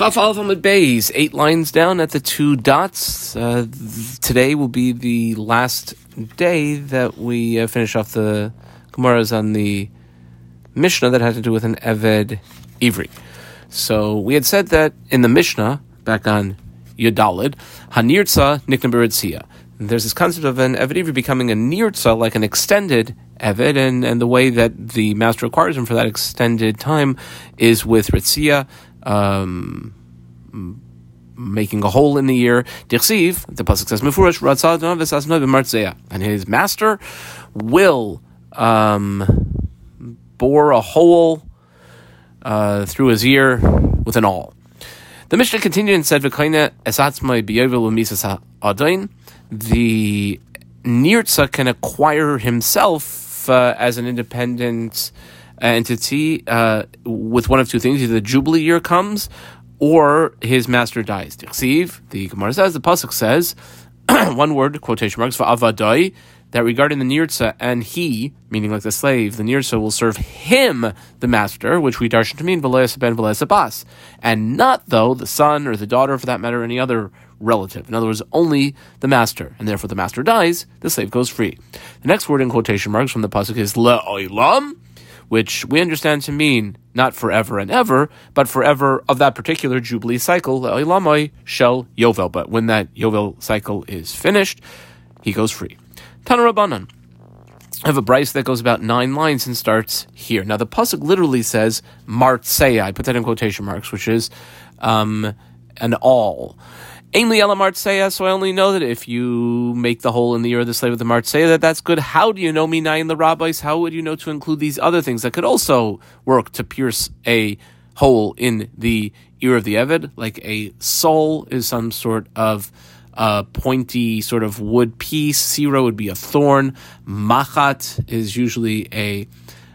Chaf Aleph Amud Beis, eight lines down at the two dots. Uh, th- today will be the last day that we uh, finish off the Gemaras on the Mishnah that had to do with an Eved Ivri. So we had said that in the Mishnah, back on Yudalid, Hanirtza Niknaberetzia. There's this concept of an Eved Ivri becoming a Nirtza, like an extended Eved, and, and the way that the master requires him for that extended time is with Ritzia, um, making a hole in the ear. Dichsiv, the pasuk says, "Mefurish and his master will um, bore a hole uh, through his ear with an awl." The Mishnah continued and said. The nirtza can acquire himself uh, as an independent entity uh, with one of two things: either the jubilee year comes, or his master dies. The Gemara says, the pasuk says, one word quotation marks for avadai that regarding the nirtza and he, meaning like the slave, the nirtza will serve him, the master, which we darshan to mean v'leis ben v'leis bas, and not though the son or the daughter, for that matter, any other relative. In other words, only the master, and therefore the master dies, the slave goes free. The next word in quotation marks from the pasuk is le'olam, which we understand to mean not forever and ever, but forever of that particular Jubilee cycle, Le'olamai shel Yovel. But when that Yovel cycle is finished, he goes free. Tanarabanan. I have a bryce that goes about nine lines and starts here. Now the pasuk literally says Martseya. I put that in quotation marks, which is um, an awl. Ainly ela martseya, so I only know that if you make the hole in the ear of the slave with the martseya, that that's good. How do you know minayin the rabbis? How would you know to include these other things that could also work to pierce a hole in the ear of the eved? Like a soul is some sort of a pointy sort of wood piece. Siro would be a thorn. Machat is usually a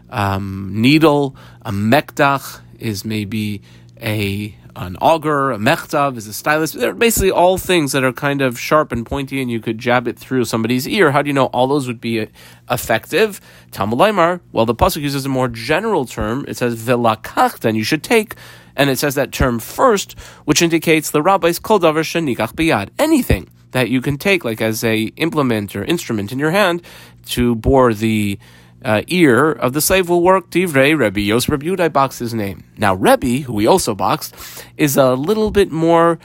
um, needle. A mekdach is maybe a an auger, a mechtav is a stylus. They're basically all things that are kind of sharp and pointy, and you could jab it through somebody's ear. How do you know all those would be uh, effective? Talmud Laimar, well, the pasuk uses a more general term. It says velakach, then you should take, and it says that term first, which indicates the rabbis kol davar shenikach biyad, anything that you can take, like as a implement or instrument in your hand, to bore the uh, ear of the slave will work. Divrei Rebbe Yos Rebbe Yudai boxed his name. Now Rebbe, who we also boxed, is a little bit more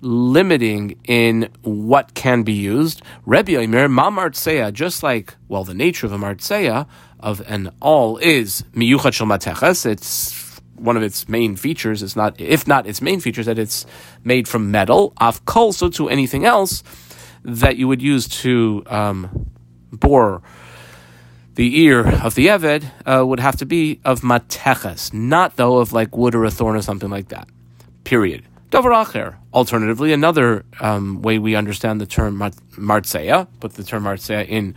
limiting in what can be used. Rebbe Omer Ma just like well, the nature of a Martseya of an awl is miyuchat shel mateches. It's one of its main features. It's not, if not its main features, that it's made from metal. Af kol, so to anything else that you would use to um, bore the ear of the Eved uh, would have to be of mateches, not though of like wood or a thorn or something like that. Period. Davar acher. Alternatively, another um, way we understand the term martseya, put the term martseya in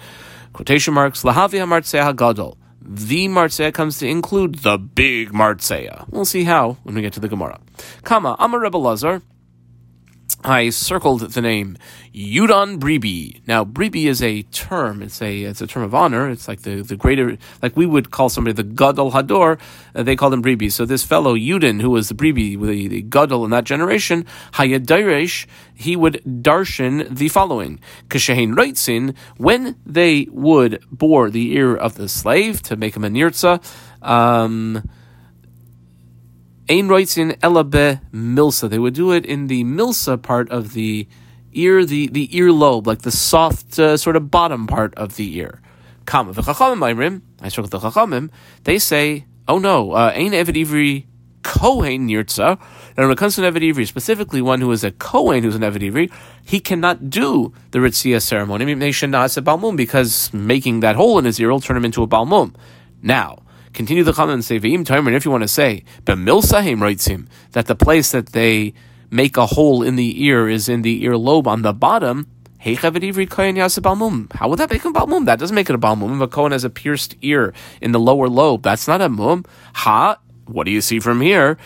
quotation marks, lahavia martseya gadol. The martseya comes to include the big martseya. We'll see how when we get to the Gemara. Kama, I'm a Rebbe Lazar. I circled the name Yudon Bribi. Now, Bribi is a term. It's a it's a term of honor. It's like the, the greater, like we would call somebody the Gadol Hador. Uh, they called him Bribi. So this fellow Yudin, who was the Bribi, the, the Gadol in that generation, Hayadirish, he would darshan the following: Kashehin Reitzin, when they would bore the ear of the slave to make him a nirtza. Um, Ein Reitzin Elabe Milsa. They would do it in the Milsa part of the ear, the, the ear lobe, like the soft uh, sort of bottom part of the ear. Kama v'chachamim I spoke with the chachamim. They say, oh no, uh, Ein Eved Ivri Kohen Nirtza. And when it comes to an Eved Ivri, specifically one who is a Kohen who's an Eved Ivri, he cannot do the Ritzia ceremony, They should not say balmum because making that hole in his ear will turn him into a Balmum. Now, Continue the comment and say, Ve'im Tomer, if you want to say, Bemilsahim writes him that the place that they make a hole in the ear is in the earlobe on the bottom, How would that make a balmum? That doesn't make it a balmum. If a Kohen has a pierced ear in the lower lobe, that's not a mum. Ha, what do you see from here?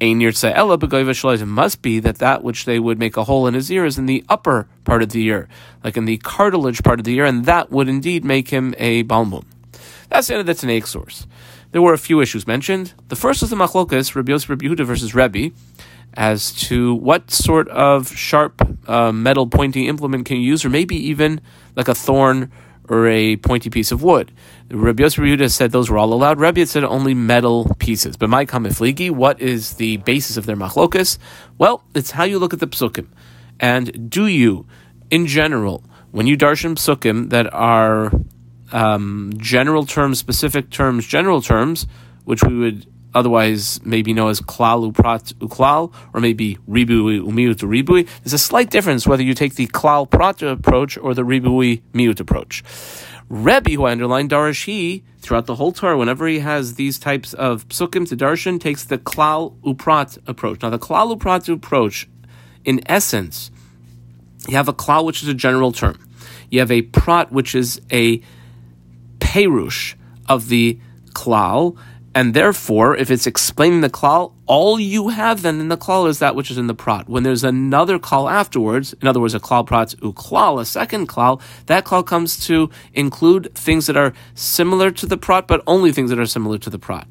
It must be that that which they would make a hole in his ear is in the upper part of the ear, like in the cartilage part of the ear, and that would indeed make him a balmum. That's the end of the Tanaic source. There were a few issues mentioned. The first was the Machlokas, Rabbi Yosef Rabbi Yehuda versus Rebbe, as to what sort of sharp uh, metal pointing implement can you use, or maybe even like a thorn or a pointy piece of wood. Rabbi Yosef Yehuda said those were all allowed. Rabbi said only metal pieces. But my kamifligi, what is the basis of their machlokas? Well, it's how you look at the psukim. And do you, in general, when you darshan psukim that are um, general terms, specific terms, general terms, which we would otherwise maybe know as klal uprat uklal, or maybe ribui umiut ribui. There's a slight difference whether you take the klal prat approach or the ribui miut approach. Rebbe, who I underlined Darish, he throughout the whole Torah, whenever he has these types of psukim to darshan, takes the klal uprat approach. Now, the klal uprat approach, in essence, you have a klal which is a general term. You have a prat which is a perush of the klal, and therefore, if it's explaining the klal, all you have then in the klal is that which is in the prat. When there's another klal afterwards, in other words, a klal prat uklal, a second klal, that klal comes to include things that are similar to the prat, but only things that are similar to the prat.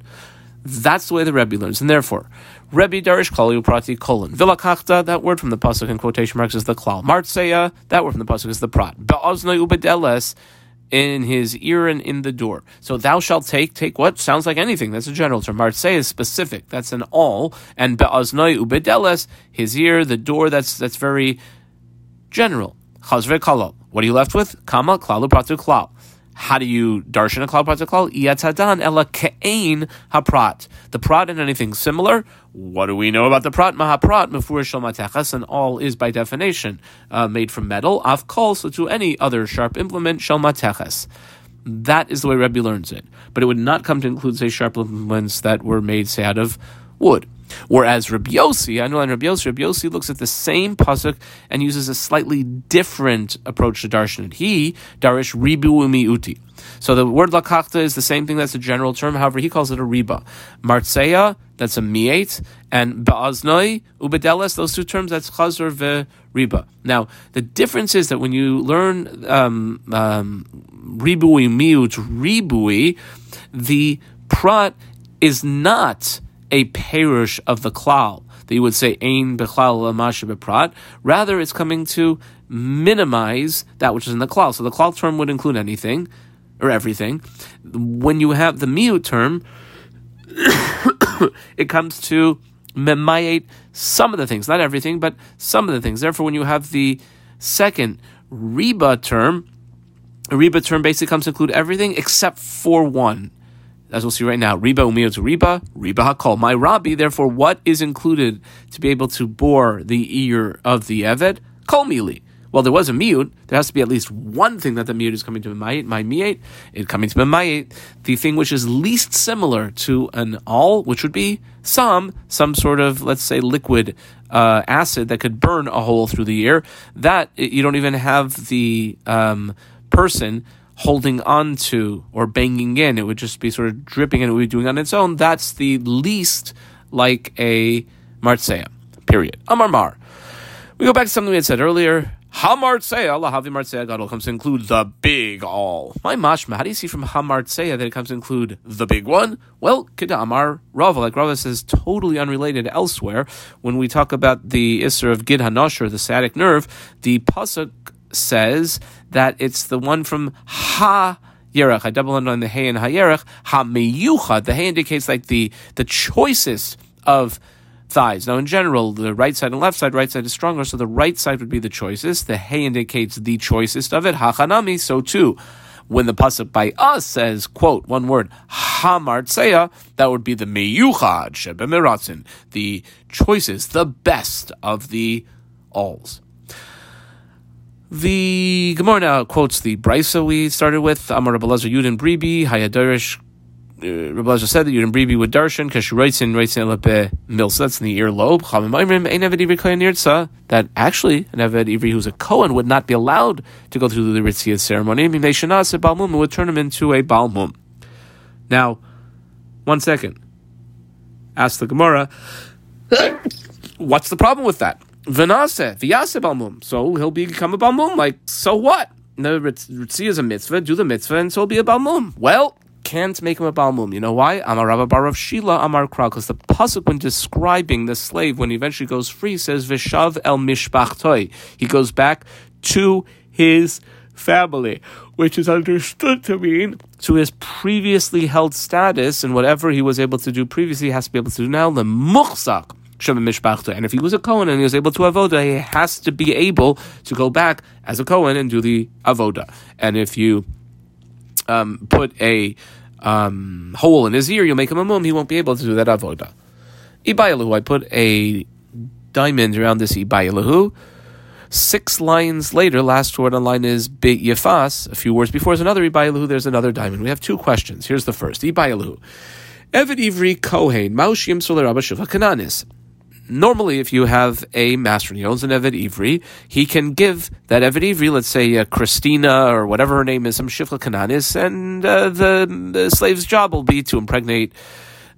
That's the way the Rebbe learns, and therefore, Rebbe Darish Klali Uprati colon Vilakachta, that word from the pasuk in quotation marks is the klal. Martseya, that word from the pasuk is the prat. Be'oznoi ubedeles, in his ear and in the door. So thou shalt take, take what? Sounds like anything. That's a general term. Marse is specific. That's an awl. And be'aznoi ubedeles, his ear, the door, that's that's very general. Chazve kalal. What are you left with? Kama klalu pratu klal. How do you darshan a klal prat klal? Iyatadan ela ke'ain haprat. The prat and anything similar. What do we know about the prat? Mahaprat mefur shel matechas, and all is by definition uh, made from metal. Af kol, so to any other sharp implement shel matechas. That is the way Rebbe learns it. But it would not come to include, say, sharp implements that were made, say, out of wood. Whereas Rabbi Yossi, I in Rabbi Yossi, Rabbi Yossi looks at the same pasuk and uses a slightly different approach to darshan. He darish ribu uti. So the word lakachta is the same thing. That's a general term. However, he calls it a riba. Martseya, that's a miet, and ba'aznoi ubedeles. Those two terms, that's chazor ve riba. Now the difference is that when you learn um, um, ribui ribui, the prat is not a perush of the klal that you would say ein beprat. Rather, it's coming to minimize that which is in the klal. So the klal term would include anything or everything. When you have the miut term, it comes to memayate some of the things, not everything, but some of the things. Therefore, when you have the second riba term, a riba term basically comes to include everything except for one as we'll see right now, riba umiyot riba, riba hakol. My rabbi, therefore, what is included to be able to bore the ear of the eved? Kol mili. Well, there was a mute. There has to be at least one thing that the mute is coming to mayit. My miyat, it coming to mayit. The thing which is least similar to an awl, which would be some, some sort of, let's say, liquid uh, acid that could burn a hole through the ear. That you don't even have the um, person holding on to or banging in. It would just be sort of dripping and it would be doing on its own. That's the least like a martseya. Period. Amar mar. We go back to something we had said earlier. Hamartseya, Allah Havi Martseya Gadol comes to include the big awl. My mashma, how do you see from Hamartseya that it comes to include the big one? Well, Kida Amar Rava, like Rava says, totally unrelated elsewhere. When we talk about the Isser of Gid Hanosh, the sciatic nerve, the Pasuk says that it's the one from Ha Yerech. I double on the Hey and Ha Yerech. Ha Meyucha. The Hey indicates like the the choicest of thighs. Now, in general, the right side and left side, right side is stronger, so the right side would be the choicest. The Hey indicates the choicest of it. Hachanami, so too. When the pasuk by us says, quote, one word, Hamartseya, that would be the Meyuchad Shebemiratzin, the choicest, the best of the awls. The Gemara now quotes the Brisa we started with. Amar Rabbi Lezer Yudin Bribi Hayadarish. Uh, Rabbi Lezer said that Yudin Bribi would darshan kashreitzin reitzin lepe milsa. That's in the earlobe. Chamim Aimrim ein eved ivri kohen. That actually an eved ivri who's a kohen would not be allowed to go through the ritzia ceremony. Shanas a balmum would turn him into a balmum. Now, one second. Ask the Gemara. What's the problem with that? Vanase, Vyase Balmum. So he'll become a Balmum. Like, so what? No, Ritzi is a mitzvah, do the mitzvah, and so he'll be a Balmum. Well, can't make him a balmum. You know why? Amar Rabba Bar of Shila Amar Kral, because the pasuk when describing the slave when he eventually goes free says Vishav el mishpachtoi. He goes back to his family, which is understood to mean to his previously held status and whatever he was able to do previously, has to be able to do now. The muchzak. And if he was a Kohen and he was able to avoda, he has to be able to go back as a Kohen and do the avoda. And if you um, put a um, hole in his ear, you'll make him a mum. He won't be able to do that avoda. Ibayalahu, I put a diamond around this Ibayalahu. Six lines later, last word on line is Be Yefas. A few words before is another Ibayalahu. There's another diamond. We have two questions. Here's the first Ibayalahu. Evid Ivri Kohen, Maushim Solarabba Shuva Kananis normally, if you have a master and he owns an Eved Ivri, he can give that Eved Ivri, let's say uh, Christina or whatever her name is, some Shifla Kananis, and uh, the, the, slave's job will be to impregnate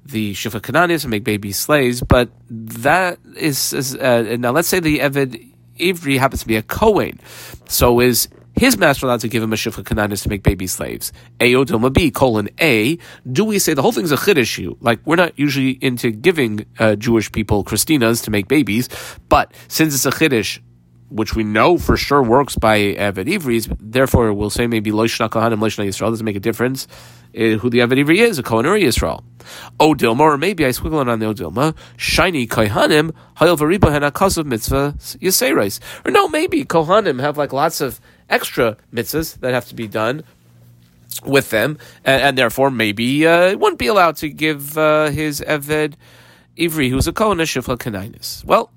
the Shifla Kananis and make baby slaves. But that is, is uh, now let's say the Eved Ivri happens to be a Kohen. So is his master allowed to give him a shifcha kananis to make baby slaves. A Dilma B colon A. Do we say the whole thing's a chiddush? Like we're not usually into giving uh, Jewish people Christinas to make babies, but since it's a chiddush, which we know for sure works by Eved therefore we'll say maybe Loishna Kohanim, Loishna Yisrael doesn't make a difference who the Eved Ivri is, a Kohen or Yisrael. Odilma, or maybe I squiggle it on the Odilma, shiny Kohanim, Hayel Variba Hena Kasav Mitzvah Yiserais. Or no, maybe Kohanim have like lots of extra mitzvahs that have to be done with them, and, and therefore maybe uh, wouldn't be allowed to give uh, his Eved Ivri, who's a Kohen, a Shifla. Well,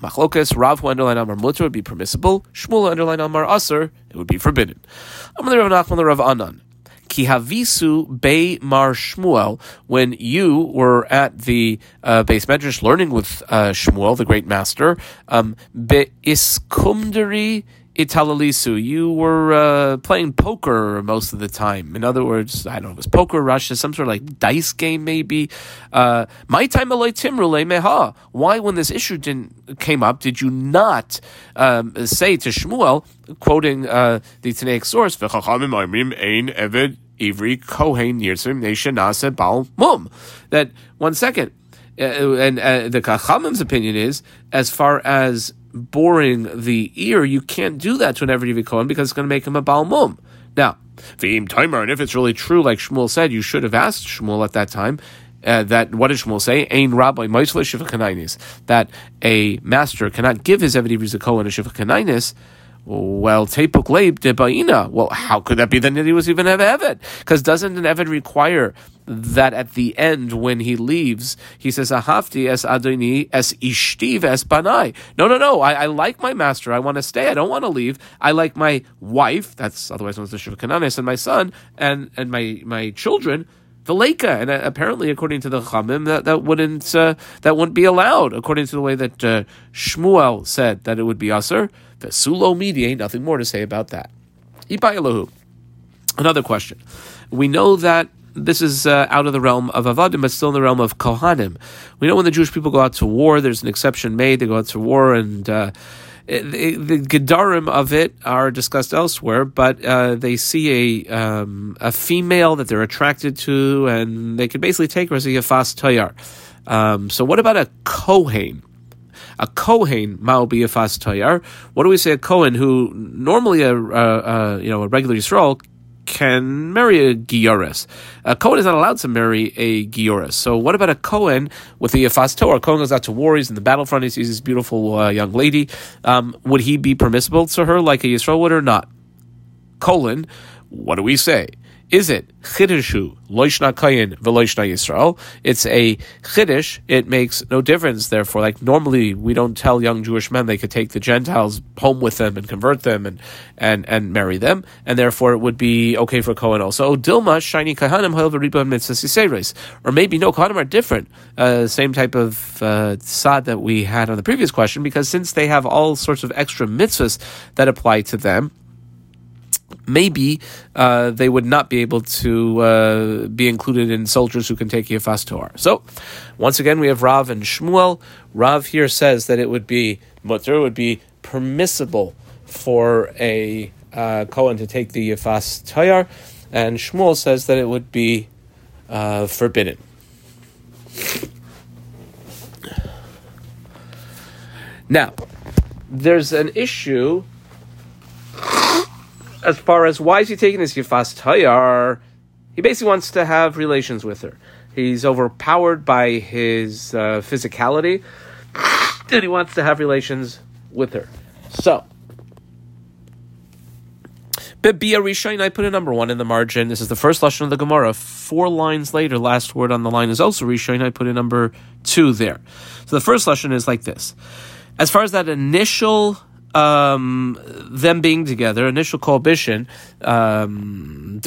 Machlokas, Rav who underline Amar Mutter would be permissible, Shmuel underline Amar Aser, it would be forbidden. Amar the Rav Nachman, the Rav Anan. Kihavisu Be Mar Shmuel, when you were at the uh, base medrash learning with uh, Shmuel, the great master, um, Be Iskumderi Italalisu, you were uh, playing poker most of the time. In other words, I don't know, it was poker, Russia, some sort of like dice game maybe. Uh, my time alay timrulay meha. Why, when this issue didn't, came up, did you not um, say to Shmuel, quoting uh, the Tanaic source, Eved Ivri Kohen Yirtzim Nation Nase Bal Mum? That, one second, uh, and uh, the Chachamim's opinion is, as far as boring the ear, you can't do that to an Eved Kohen because it's going to make him a Balmum. Now, V'im Timer, and if it's really true, like Shmuel said, you should have asked Shmuel at that time. Uh, that what did Shmuel say? Ain Rabbi That a master cannot give his Eved Kohen a Shiva well, tepuk leib debaina. Well, how could that be then that he was even have Eved? Because doesn't an Eved require that at the end when he leaves, he says, Ahafti es adoni es ishtiv es banai. No, no, no. I, I like my master. I want to stay. I don't want to leave. I like my wife, that's otherwise known as the Shiva Kananis, and my son, and, and my, my children, the Leica, and uh, apparently, according to the Chamim, that, that wouldn't uh, that wouldn't be allowed, according to the way that uh, Shmuel said that it would be usher. The Sulo Midi ain't nothing more to say about that. Ipayalahu. Another question. We know that this is uh, out of the realm of Avadim, but still in the realm of Kohanim. We know when the Jewish people go out to war, there's an exception made. They go out to war and uh, the, the gedarim of it are discussed elsewhere, but uh, they see a um, a female that they're attracted to, and they can basically take her as a yafas tayar. Um, so, what about a kohen? A kohen mao be yafas tayar. What do we say? A kohen who normally a, a, a you know a regular yisrael can marry a Gioris. A Cohen is not allowed to marry a Gioris. So what about a Cohen with the Yafas Torah? Cohen goes out to war, he's in the battlefront, he sees this beautiful uh, young lady. Um, would he be permissible to her like a Yisrael would or not? Colon, what do we say? Is it chidushu loishna kayin veloishna Yisrael? It's a chiddush. It makes no difference. Therefore, like normally we don't tell young Jewish men they could take the Gentiles home with them and convert them and and and marry them, and therefore it would be okay for Kohen also. Dilma shiny kahanim however mitzvahs or maybe no kahanim are different. Uh, same type of uh, sad that we had on the previous question because since they have all sorts of extra mitzvahs that apply to them maybe uh, they would not be able to uh, be included in soldiers who can take Yafas Torah. So, once again, we have Rav and Shmuel. Rav here says that it would be mutter, would be permissible for a uh, Kohen to take the Yafas Torah, and Shmuel says that it would be uh, forbidden. Now, there's an issue as far as why is he taking this Yifas Tayar? He basically wants to have relations with her. He's overpowered by his uh, physicality, and he wants to have relations with her. So, Bebia Rishain, I put a number one in the margin. This is the first lesson of the Gemara. Four lines later, last word on the line is also Rishain. I put a number two there. So the first lesson is like this. As far as that initial um, them being together, initial cohabitation, um.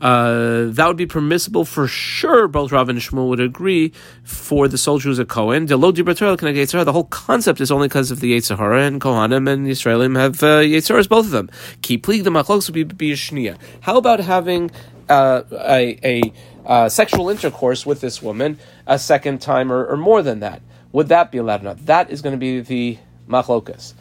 Uh, that would be permissible for sure. Both Rav and Shmuel would agree for the soldier who's a Kohen. The whole concept is only because of the Yitzhahara and Kohanim and Yisraelim have uh, Yitzharas, both of them. Keep the machlokes would be be a shnia. How about having uh, a, a uh, sexual intercourse with this woman a second time or, or more than that? Would that be allowed or not? That is going to be the machlokas.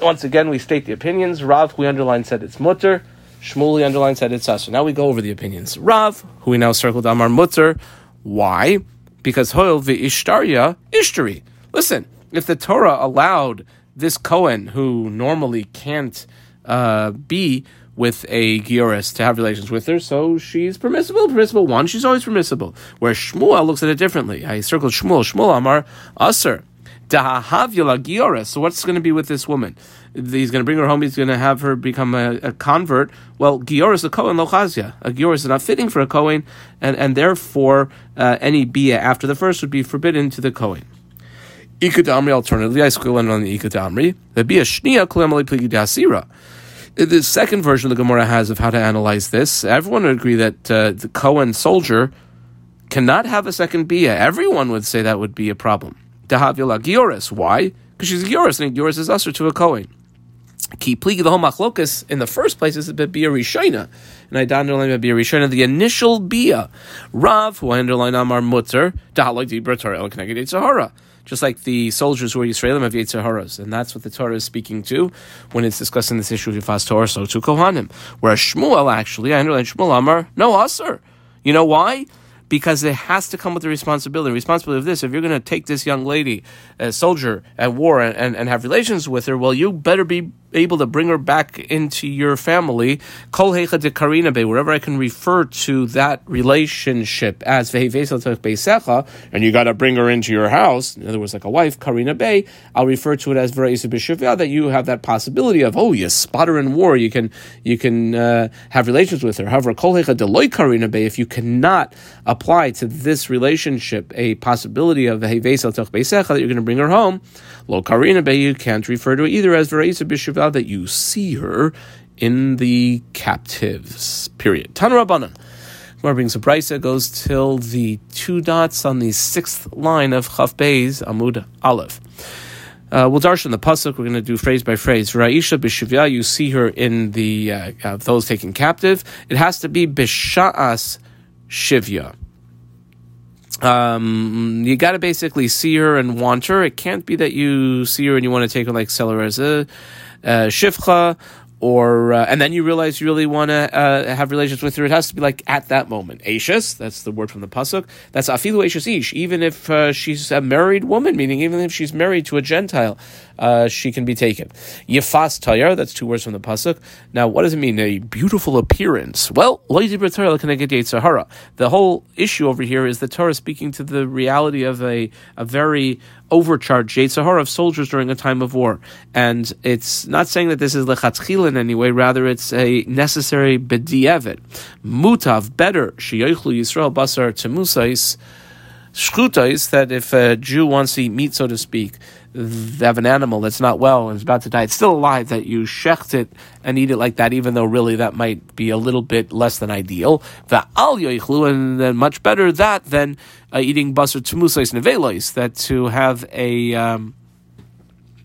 Once again, we state the opinions. Rav, we underline, said it's mutter. Shmuli underline said it's. So now we go over the opinions. Rav, who we now circled Amar mutter. Why? Because Hoil the Ishtarya Ishtari. Listen, if the Torah allowed this Cohen, who normally can't uh, be with a Gioris to have relations with her, so she's permissible. Permissible one, she's always permissible. Where Shmuel looks at it differently. I circled Shmuel. Shmuel Amar Aser. Dahavula Gioris. So what's going to be with this woman? He's going to bring her home. He's going to have her become a, a convert. Well, Gioris a Kohen Lochazia. A Gioris is not fitting for a Kohen, and and therefore uh, any bia after the first would be forbidden to the Kohen. Ikadamri alternatively, I squill on the Ikadamri. The bia shnia kulamali pligi dasira the second version the Gemara has of how to analyze this. Everyone would agree that uh, the Cohen soldier cannot have a second bia. Everyone would say that would be a problem. Dahavila Gioris. Why? Because she's a Gioris, and Gioris is usher to a Kohen. Ki pligi the whole machlokas in the first place is a bia rishona, and I underline bia rishona the initial bia. Rav who I underline amar mutter dahaloi dibra Torah el Sahara just like the soldiers who are Yisraelim have Yetzaharas. And that's what the Torah is speaking to when it's discussing this issue of Yifas Torah, so to Kohanim. Whereas Shmuel, actually, I underline Shmuel Amar, no Asr. You know why? Because it has to come with the responsibility. The responsibility of this, if you're going to take this young lady, a soldier at war, and, and, and have relations with her, well, you better be able to bring her back into your family, kol de karina be, wherever I can refer to that relationship as beisecha, and you got to bring her into your house. In other words, like a wife, karina be. I'll refer to it as vereisu b'shivya that you have that possibility of oh, you spot her in war, you can you can uh, have relations with her. However, kol de karina be, if you cannot apply to this relationship a possibility of beisecha that you're going to bring her home, lo karina be, you can't refer to it either as vereisu that you see her in the captives. Period. Tanrabanan. Gemara brings a brisa goes till the two dots on the sixth line of Chaf Beis Amud Aleph. Uh, we'll darshan the pasuk. We're going to do phrase by phrase. Raisha b'shivya. You see her in the uh, uh, those taken captive. It has to be b'sha'as shivya. Um, you got to basically see her and want her. It can't be that you see her and you want to take her like sell uh, shivcha, or uh, and then you realize you really want to uh, have relations with her. It has to be like at that moment. Ashes, that's the word from the pasuk. That's afilu ashes ish. Even if uh, she's a married woman, meaning even if she's married to a Gentile, uh, she can be taken. Yefas tayar, that's two words from the pasuk. Now, what does it mean? A beautiful appearance. Well, the whole issue over here is the Torah speaking to the reality of a, a very overcharged Yetzirah of soldiers during a time of war. And it's not saying that this is lechatzchil in any way, rather it's a necessary bedievet. Mutav, better, sheyoichlu Yisrael basar temusais, shchutais, that if a Jew wants to eat meat, so to speak, have an animal that's not well and is about to die, it's still alive, that you shecht it and eat it like that, even though really that might be a little bit less than ideal. and then much better that than uh, eating basar tumusais nevelois, that to have a um,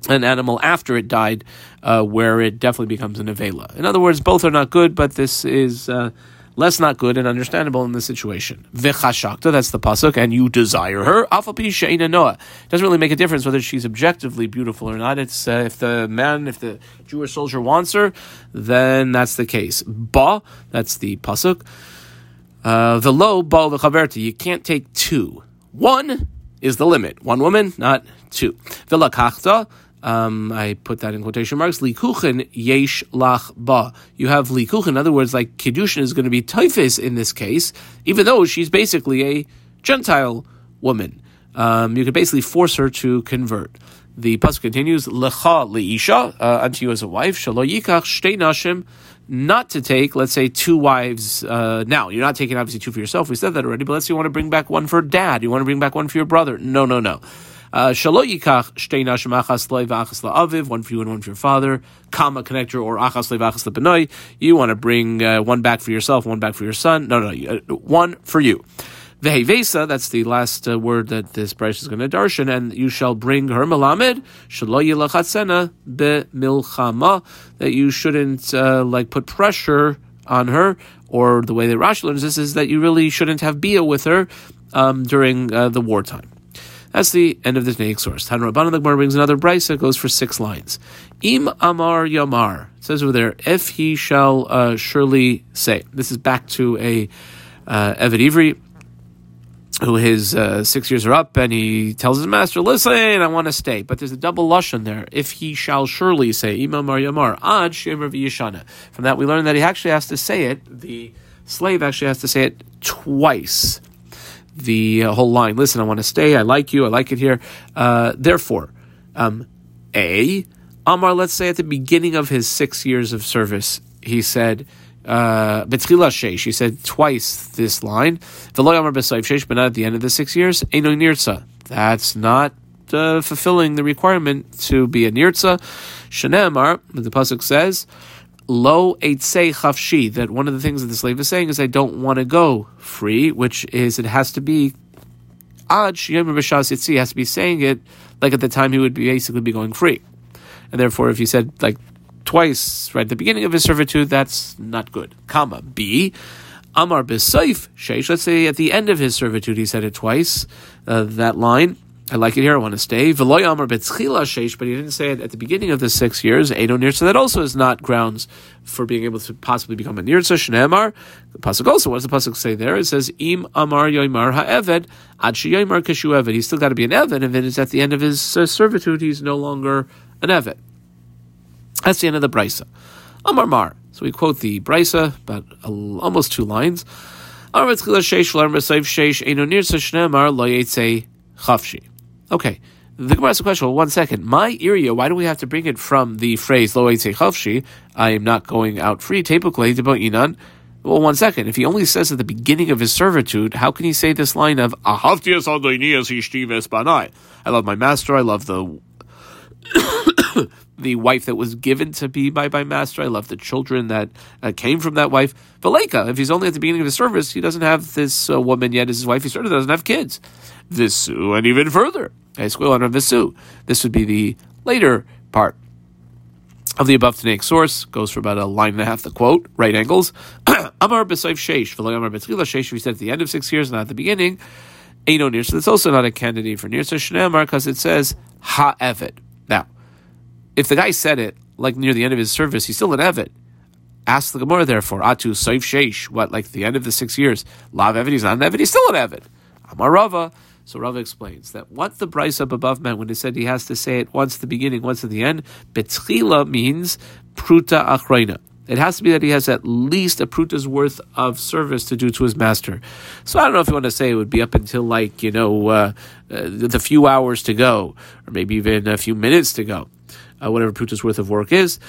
an animal after it died, uh, where it definitely becomes a nevela. In other words, both are not good, but this is. Uh, less not good and understandable in this situation. V'chashakta, that's the pasuk, and you desire her. Afapi she'ina noah. Doesn't really make a difference whether she's objectively beautiful or not. It's uh, if the man, if the Jewish soldier wants her, then that's the case. Ba, that's the pasuk. Uh, the low ba v'chaverti. You can't take two. One is the limit. One woman, not two. V'lakachta. Um, I put that in quotation marks. Likuchen yesh lach ba. You have likuchen. In other words, like kiddushin is going to be typhus in this case, even though she's basically a Gentile woman. Um, you could basically force her to convert. The pasuk continues, lecha leisha, uh, unto you as a wife, shalo yikach shtei nashim, not to take, let's say, two wives. Uh, now, you're not taking obviously two for yourself. We said that already, but let's say you want to bring back one for dad. You want to bring back one for your brother. No, no, no. Uh, Shalo yikach shtei nashim achas la'aviv, one for you and one for your father. Comma connector or achas v'achas la'benoi. You want to bring uh, one back for yourself, one back for your son. No, no, no, uh, one for you. Vehevesa, that's the last uh, word that this Bryce is going to darshan, and you shall bring her malamed shalo yilachatzena milchama that you shouldn't uh, like put pressure on her, or the way that Rashi learns this is that you really shouldn't have bia with her um, during uh, the wartime. That's the end of the Tanaic source. Tan Rabbanan the Gemara brings another brisa that goes for six lines. Im Amar Yamar it says over there, if he shall uh, surely say. This is back to a uh, Evid Ivri who his uh, six years are up, and he tells his master, "Listen, I want to stay." But there's a double lashon there. If he shall surely say, "Imam Yamar ad shemer v'yishana." From that, we learn that he actually has to say it. The slave actually has to say it twice the whole line. Listen, I want to stay. I like you. I like it here. Uh, therefore, um, A, Amar, let's say at the beginning of his six years of service, he said, uh, Betchila Sheish, he said twice this line, but not at the end of the six years. That's not uh, fulfilling the requirement to be a Nirza. Shanemar, the Pasuk says, lo eitzei chafshi, that one of the things that the slave is saying is, I don't want to go free, which is, it has to be ad shiyom b'shas yitzi, has to be saying it like at the time he would be basically be going free. And therefore, if he said like twice right at the beginning of his servitude, that's not good. Comma. B. Amar b'saif sheish. Let's say at the end of his servitude he said it twice. Uh, that line. I like it here. I want to stay. But he didn't say it at the beginning of the six years. Edo nir. So that also is not grounds for being able to possibly become a nirza. Shneemar. The pasuk also. What does the pasuk say there? It says im amar yoimar ha'eved ad sheyoimar kishu eved. He's still got to be an eved, and then it's at the end of his uh, servitude. He's no longer an eved. That's the end of the brisa. Amar mar. So we quote the brisa, about almost two lines. Amar sheish sheish shneemar lo yitzei chafshi. Okay. The Gemara a question. Well, one second. My area. Why do we have to bring it from the phrase "Lo chavshi"? I am not going out free. Typically, inan. Well, one second. If he only says at the beginning of his servitude, how can he say this line of "Ahavtias banai"? I love my master. I love the the wife that was given to be by my master. I love the children that uh, came from that wife. Valeka, if he's only at the beginning of his service, he doesn't have this uh, woman yet as his wife. He certainly doesn't have kids. Visu, and even further, on Visu. This would be the later part of the above Tanaic source. Goes for about a line and a half. The quote, right angles. Amar b'soif sheish, v'lo amar b'tchila sheish. We said at the end of six years, not at the beginning. Ain't no near. So that's also not a candidate for near. So shneamar because it says ha evet. Now, if the guy said it like near the end of his service, he's still an evet. Ask the Gemara therefore, Atu Saif Sheish, what, like the end of the six years, Lav Evet, he's not an Evet, he's still an Evet. Amar Rava. So Rava explains that what the Bryce up above meant when he said he has to say it once at the beginning, once at the end, Betchila means Pruta Achreina. It has to be that he has at least a pruta's worth of service to do to his master. So I don't know if you want to say it would be up until like, you know, uh, uh, the few hours to go, or maybe even a few minutes to go uh, whatever pruta's worth of work is.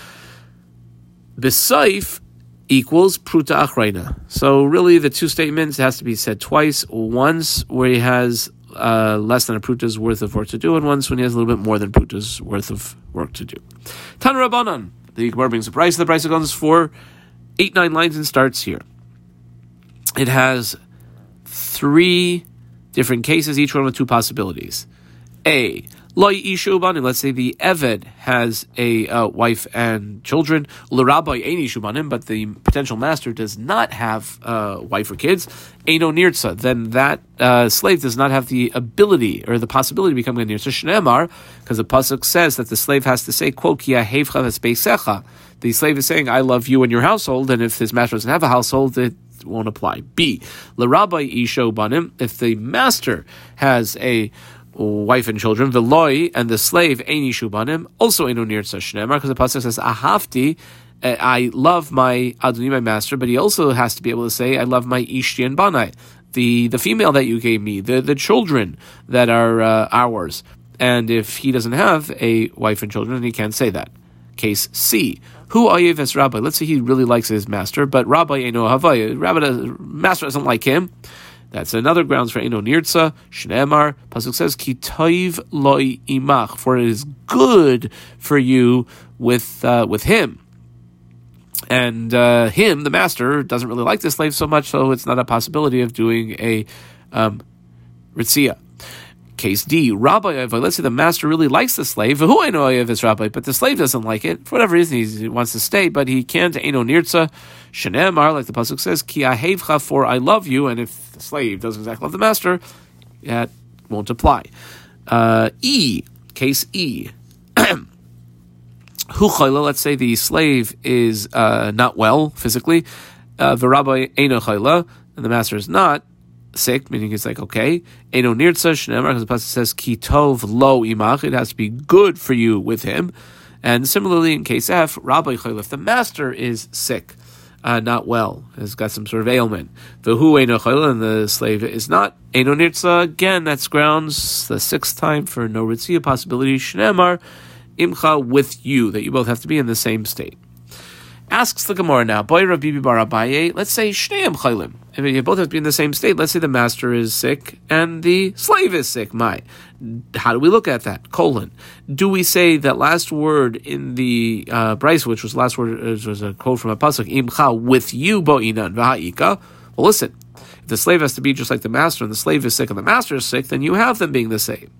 Besaif equals pruta achreina. So really, the two statements has to be said twice. Once where he has uh, less than a pruta's worth of work to do, and once when he has a little bit more than pruta's worth of work to do. Tan Rabbanan. The Gemara brings the price. The price goes for eight nine lines and starts here. It has three different cases, each one with two possibilities. A. Let's say the Eved has a uh, wife and children. L'rabbi ein ishu banim, but the potential master does not have a uh, wife or kids. Eino nirtza. Then that uh, slave does not have the ability or the possibility to become a nirtza shnemar, because the pasuk says that the slave has to say, "quote The slave is saying, "I love you and your household," and if his master doesn't have a household, it won't apply. B. L'rabbi isho. If the master has a wife and children, the loy and the slave aini shubanim also enu nirtza shnemar because the pasuk says ahafti. Eh, I love my adoni, my master, but he also has to be able to say, "I love my ishti and banai." the the female that you gave me, the the children that are uh, ours. And if he doesn't have a wife and children, he can't say that. Case C. Who ayev es rabbi? Let's say he really likes his master, but rabbi eno havaya. Rabbi, master doesn't like him. That's another grounds for Eno Nirtza. Shneemar, Pasuk says, Ki toiv loy imach, for it is good for you with uh, with him. And uh, him, the master, doesn't really like the slave so much, so it's not a possibility of doing a um, ritzia. Case D, Rabbi Let's say the master really likes the slave. Who I know of his rabbi, but the slave doesn't like it for whatever reason. He wants to stay, but he can't. Eno nirtza shenemar, like the pasuk says, ki ahevcha for I love you. And if the slave doesn't exactly love the master, that won't apply. Uh, e, case E. Hu let's say the slave is uh, not well physically, uh, the rabbi eno and the master is not sick, meaning he's like, okay, Eno nirtza shnemar, because the pasuk says, ki tov lo imach, it has to be good for you with him. And similarly, in case F, Rabbi Chayil, if the master is sick, uh, not well, has got some sort of ailment, the hu Eno Chayil, and the slave is not Eno nirtza, again, that's grounds, the sixth time for no ritzia possibility, shnemar, imcha with you, that you both have to be in the same state. Asks the Gemara now, Boy Rabbi Bar Abaye, let's say Shneim Chaylim. If you both have to be in the same state, let's say the master is sick and the slave is sick. My, how do we look at that? Colon. Do we say that last word in the uh, Bryce, which was last word, uh, was a quote from a pasuk, Imcha with you bo'inan v'ha'ika? Well, listen, if the slave has to be just like the master and the slave is sick and the master is sick, then you have them being the same.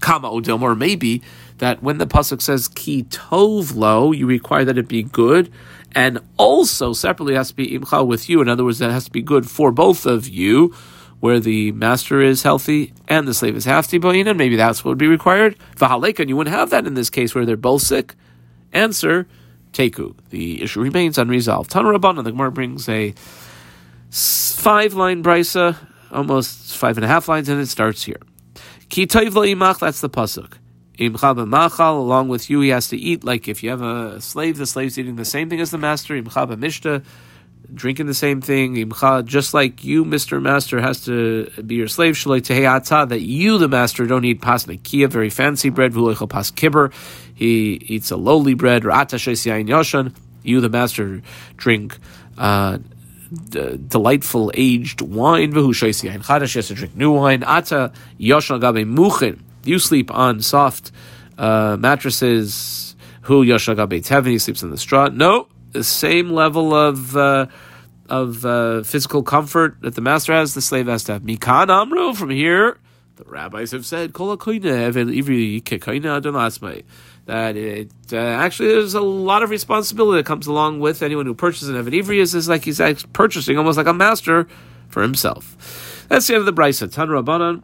Kama odilm, or maybe that when the pasuk says ki tov lo, you require that it be good, and also separately has to be imcha with you. In other words, that has to be good for both of you, where the master is healthy and the slave is healthy. and maybe that's what would be required. V'halekan, you wouldn't have that in this case where they're both sick. Answer, teku. The issue remains unresolved. Tan Rabban, the Gemara brings a five line brisa, almost five and a half lines, and it starts here. Ki imach, that's the pasuk. Imcha b'machal, along with you, he has to eat. Like if you have a slave, the slave's eating the same thing as the master. Imcha b'mishta, drinking the same thing. Imcha, just like you, Mister Master, has to be your slave. Shalei teheyata, that you, the master, don't eat pas nekia, very fancy bread. V'loichel pas kibber, he eats a lowly bread. Ra'ata yain yoshan, you, the master, drink. Uh, D- delightful aged wine. V'hu yain chadash, he has to drink new wine. Ata yoshan gabe muchin you sleep on soft uh, mattresses. Who Yoshaga Beit he sleeps on the straw. No, the same level of uh, of uh, physical comfort that the master has, the slave has to have. Mikan Amru from here. The rabbis have said that it uh, actually there's a lot of responsibility that comes along with anyone who purchases an Evid Ivri. Is like he's purchasing almost like a master for himself. That's the end of the brisa. Tan Rabbanan.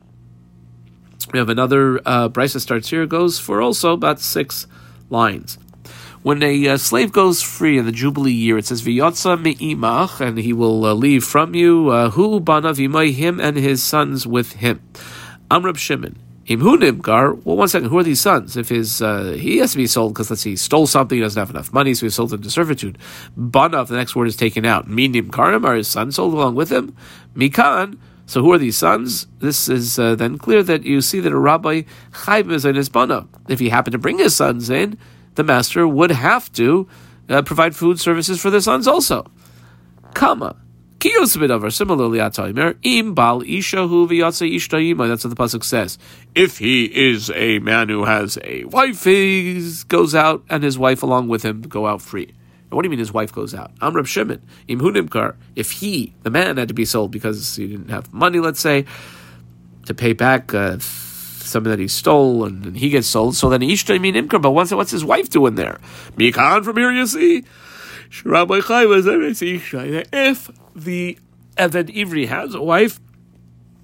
We have another uh, brisa starts here, goes for also about six lines. When a uh, slave goes free in the Jubilee year, it says, V'yotza me'imach, and he will uh, leave from you, uh, hu bana v'imay, him and his sons with him. Amrab Shimon. Imhunimgar, well, one second, who are these sons? If his uh, he has to be sold because let's see, he stole something, he doesn't have enough money, so he's sold into servitude. Banav, the next word is taken out. Minim karim, are his sons sold along with him? Mikan, so who are these sons? This is uh, then clear that you see that a rabbi chayv is in his bana. If he happened to bring his sons in, the master would have to uh, provide food services for the sons also. Kama. Similarly, Ataymer, im bal ishahu v'yatsa That's what the pasuk says. If he is a man who has a wife, he goes out, and his wife along with him go out free. What do you mean his wife goes out? Amrab Shimon, Imhunimkar, if he, the man, had to be sold because he didn't have money, let's say, to pay back uh, something that he stole and, and he gets sold. So then Ishtay mean Imker, but what's, what's his wife doing there? Mikan from here, you see. If the Eved Ivri has a wife,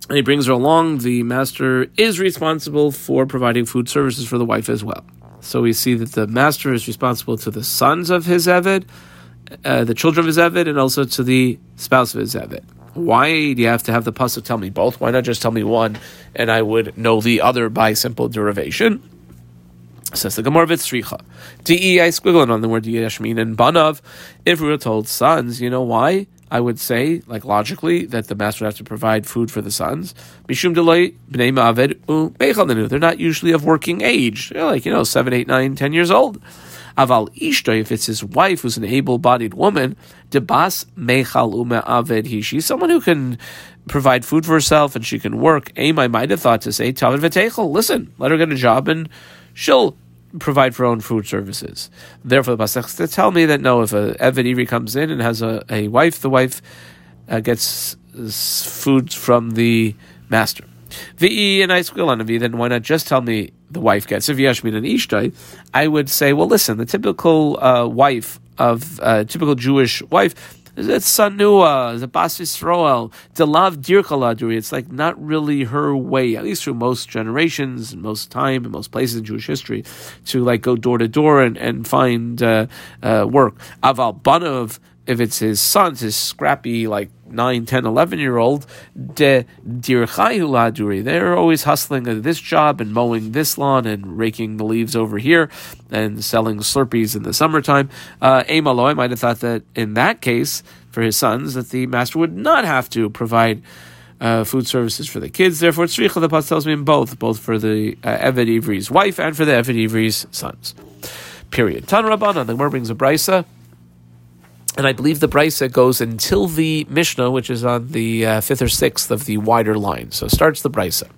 and he brings her along, the master is responsible for providing food services for the wife as well. So we see that the master is responsible to the sons of his Eved, uh, the children of his Eved, and also to the spouse of his Eved. Why do you have to have the pasuk tell me both? Why not just tell me one, and I would know the other by simple derivation? Says the Gemara Vitzricha. D I squiggling on the word Yeshmin and Banav. If we were told sons, you know why? I would say, like logically, that the master would have to provide food for the sons. Mishum They're not usually of working age. They're like you know seven, eight, nine, ten years old. Aval ishto, if it's his wife who's an able-bodied woman, debas mechal ume'aved he. She's someone who can provide food for herself and she can work. Aim, I might have thought to say tavid. Listen, let her get a job and she'll provide for own food services. Therefore, the Pasach to tell me that no, if a Eved Ivri comes in and has a, a wife, the wife uh, gets food from the master. V'i and I squeal on ve, then why not just tell me the wife gets? If Yashmin and Ishtai, I would say, well, listen, the typical uh, wife of uh, typical Jewish wife it's sanua, the bas Yisrael, the love dirkaladuri. It's like not really her way, at least through most generations, and most time, and most places in Jewish history, to like go door to door and and find uh, uh, work. Aval banov if it's his sons, his scrappy like 9, 10, 11 year old. They're always hustling at this job and mowing this lawn and raking the leaves over here and selling Slurpees in the summertime. Uh, I might have thought that in that case, for his sons, that the master would not have to provide uh, food services for the kids. Therefore, Tzricha, the Pas tells me in both, both for the uh, Eved Ivri's wife and for the Eved Ivri's sons. Period. Tan Rabbanan, the Gemara brings a brisa and I believe the brisa goes until the Mishnah, which is on the uh, fifth or sixth of the wider line. So starts the brisa.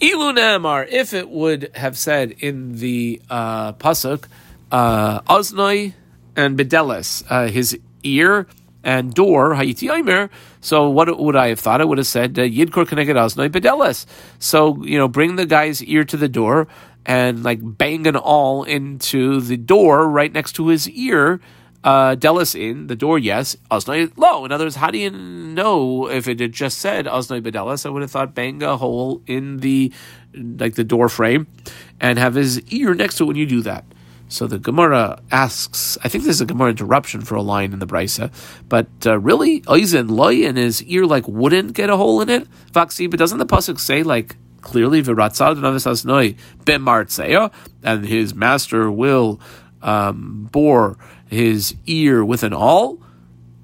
Ilu Namar, if it would have said in the uh, pasuk, uh, and Bedelis, uh, his ear and door, Hayiti Aimer. So what would I have thought? I would have said uh, Yidkor Keneged Oznoi Bedelis. So you know, bring the guy's ear to the door and like bang an awl into the door right next to his ear uh, Delis in the door, yes. Osnoi low. In other words, how do you know if it had just said Osnoi bedelis? I would have thought bang a hole in the like the door frame and have his ear next to it when you do that. So the Gemara asks, I think this is a Gemara interruption for a line in the Brisa, but uh, really, Oizen loy and his ear like wouldn't get a hole in it. Vaksi, but doesn't the pasuk say like clearly b'martzeya, and his master will um, bore his ear with an awl.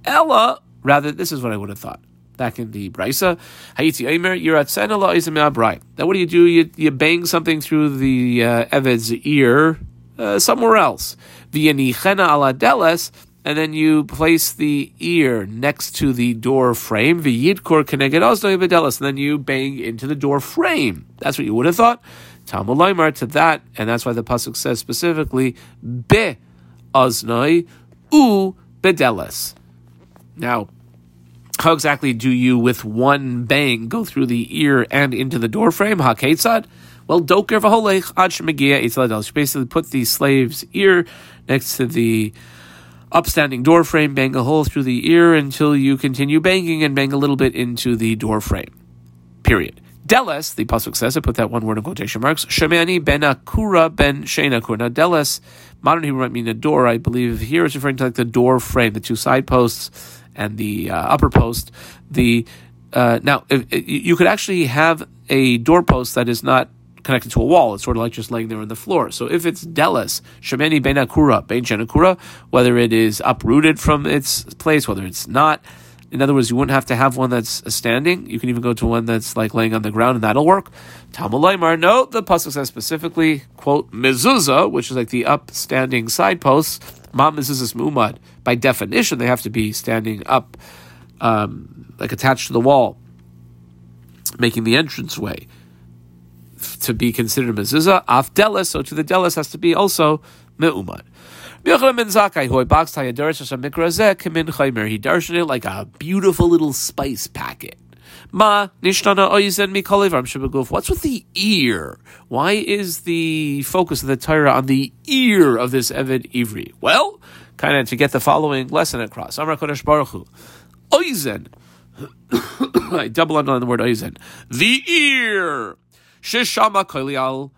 Ella, rather, this is what I would have thought. Back in the Brisa, Hayiti Aimer, you're at Now, what do you do? You, you bang something through the uh, Eved's ear uh, somewhere else. V'yanichena ala deles, and then you place the ear next to the door frame. V'yidkor keneged bedeles, and then you bang into the door frame. That's what you would have thought. Talmud to that, and that's why the pasuk says specifically be u bedeles. Now, how exactly do you, with one bang, go through the ear and into the doorframe? Haketzad? Well, doker v'holech ad shmegia You basically put the slave's ear next to the upstanding doorframe, bang a hole through the ear until you continue banging and bang a little bit into the doorframe. Period. Deles, the pasuk says, I put that one word in quotation marks. Shemani ben Akura ben Shenakur. Now, Deles, modern Hebrew might mean a door. I believe here it's referring to like the door frame, the two side posts and the uh, upper post. The uh, now if, if, you could actually have a doorpost that is not connected to a wall. It's sort of like just laying there on the floor. So if it's Deles, Shemani ben Akura ben Shenakura, whether it is uprooted from its place, whether it's not in other words, you wouldn't have to have one that's standing. You can even go to one that's like laying on the ground, and that'll work. Talmud Laimar, no, the pasuk says specifically, quote, mezuzah, which is like the upstanding side posts. Ma mezuzahs mumad. By definition, they have to be standing up, um, like attached to the wall, making the entrance way to be considered mezuzah. Af delis, so to the delis has to be also me'umad. He darshed it like a beautiful little spice packet. Ma nishtana oizen mikolivam shabaguf. What's with the ear? Why is the focus of the Torah on the ear of this Eved Ivri? Well, kind of to get the following lesson across. Amar Kodesh Baruch Hu. Oizen. I double underline the word oizen. The ear. Shishama kolial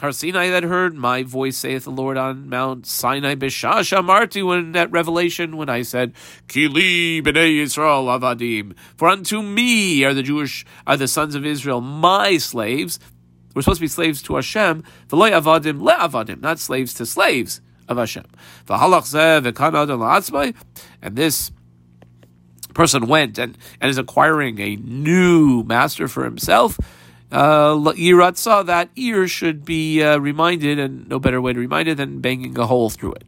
Har Sinai that heard my voice, saith the Lord on Mount Sinai, Bishasha Marti, when that revelation, when I said, Kili b'nei Yisrael avadim, for unto me are the Jewish, are the sons of Israel, my slaves. We're supposed to be slaves to Hashem, v'loy avadim le'avadim, not slaves to slaves of Hashem. V'halach zeh v'kanad and this person went and, and is acquiring a new master for himself uh, saw that ear should be uh, reminded, and no better way to remind it than banging a hole through it.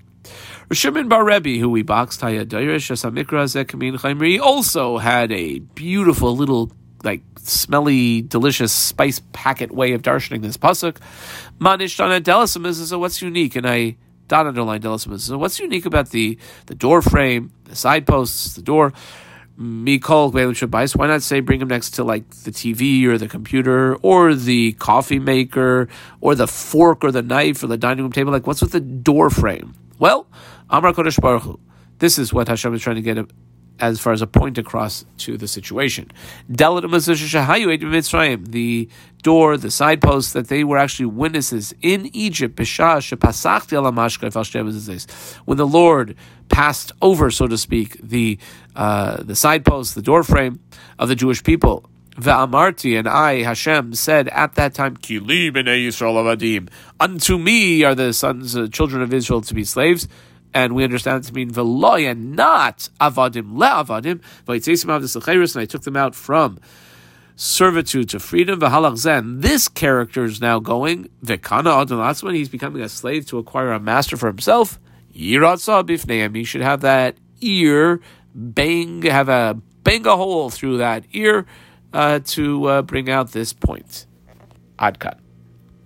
Rishimin Bar Rebbe, who we boxed Chaimri, also had a beautiful little, like, smelly, delicious spice packet way of darshaning this pasuk. Manish Dana Delisim is so what's unique, and I dot underline Delisim so what's unique about the the door frame, the side posts, the door. Mikol Shabbais, why not say bring him next to like the TV or the computer or the coffee maker or the fork or the knife or the dining room table? Like, what's with the door frame? Well, Amar Kodesh Baruch Hu. This is what Hashem is trying to get as far as a point across to the situation. The door, the side posts, that they were actually witnesses in Egypt. When the Lord passed over, so to speak, the uh, the side posts, the door frame of the Jewish people. Ve'amarti and I, Hashem, said at that time, Kili Yisrael avadim. Unto me are the sons, uh, children of Israel to be slaves and we understand it to mean veloya, not avadim le'avadim. And I took them out from servitude to freedom. This character is now going v'kana adon He's becoming a slave to acquire a master for himself. Yiratza bifneim. He should have that ear bang, have a bang a hole through that ear uh, to uh, bring out this point. Adkat.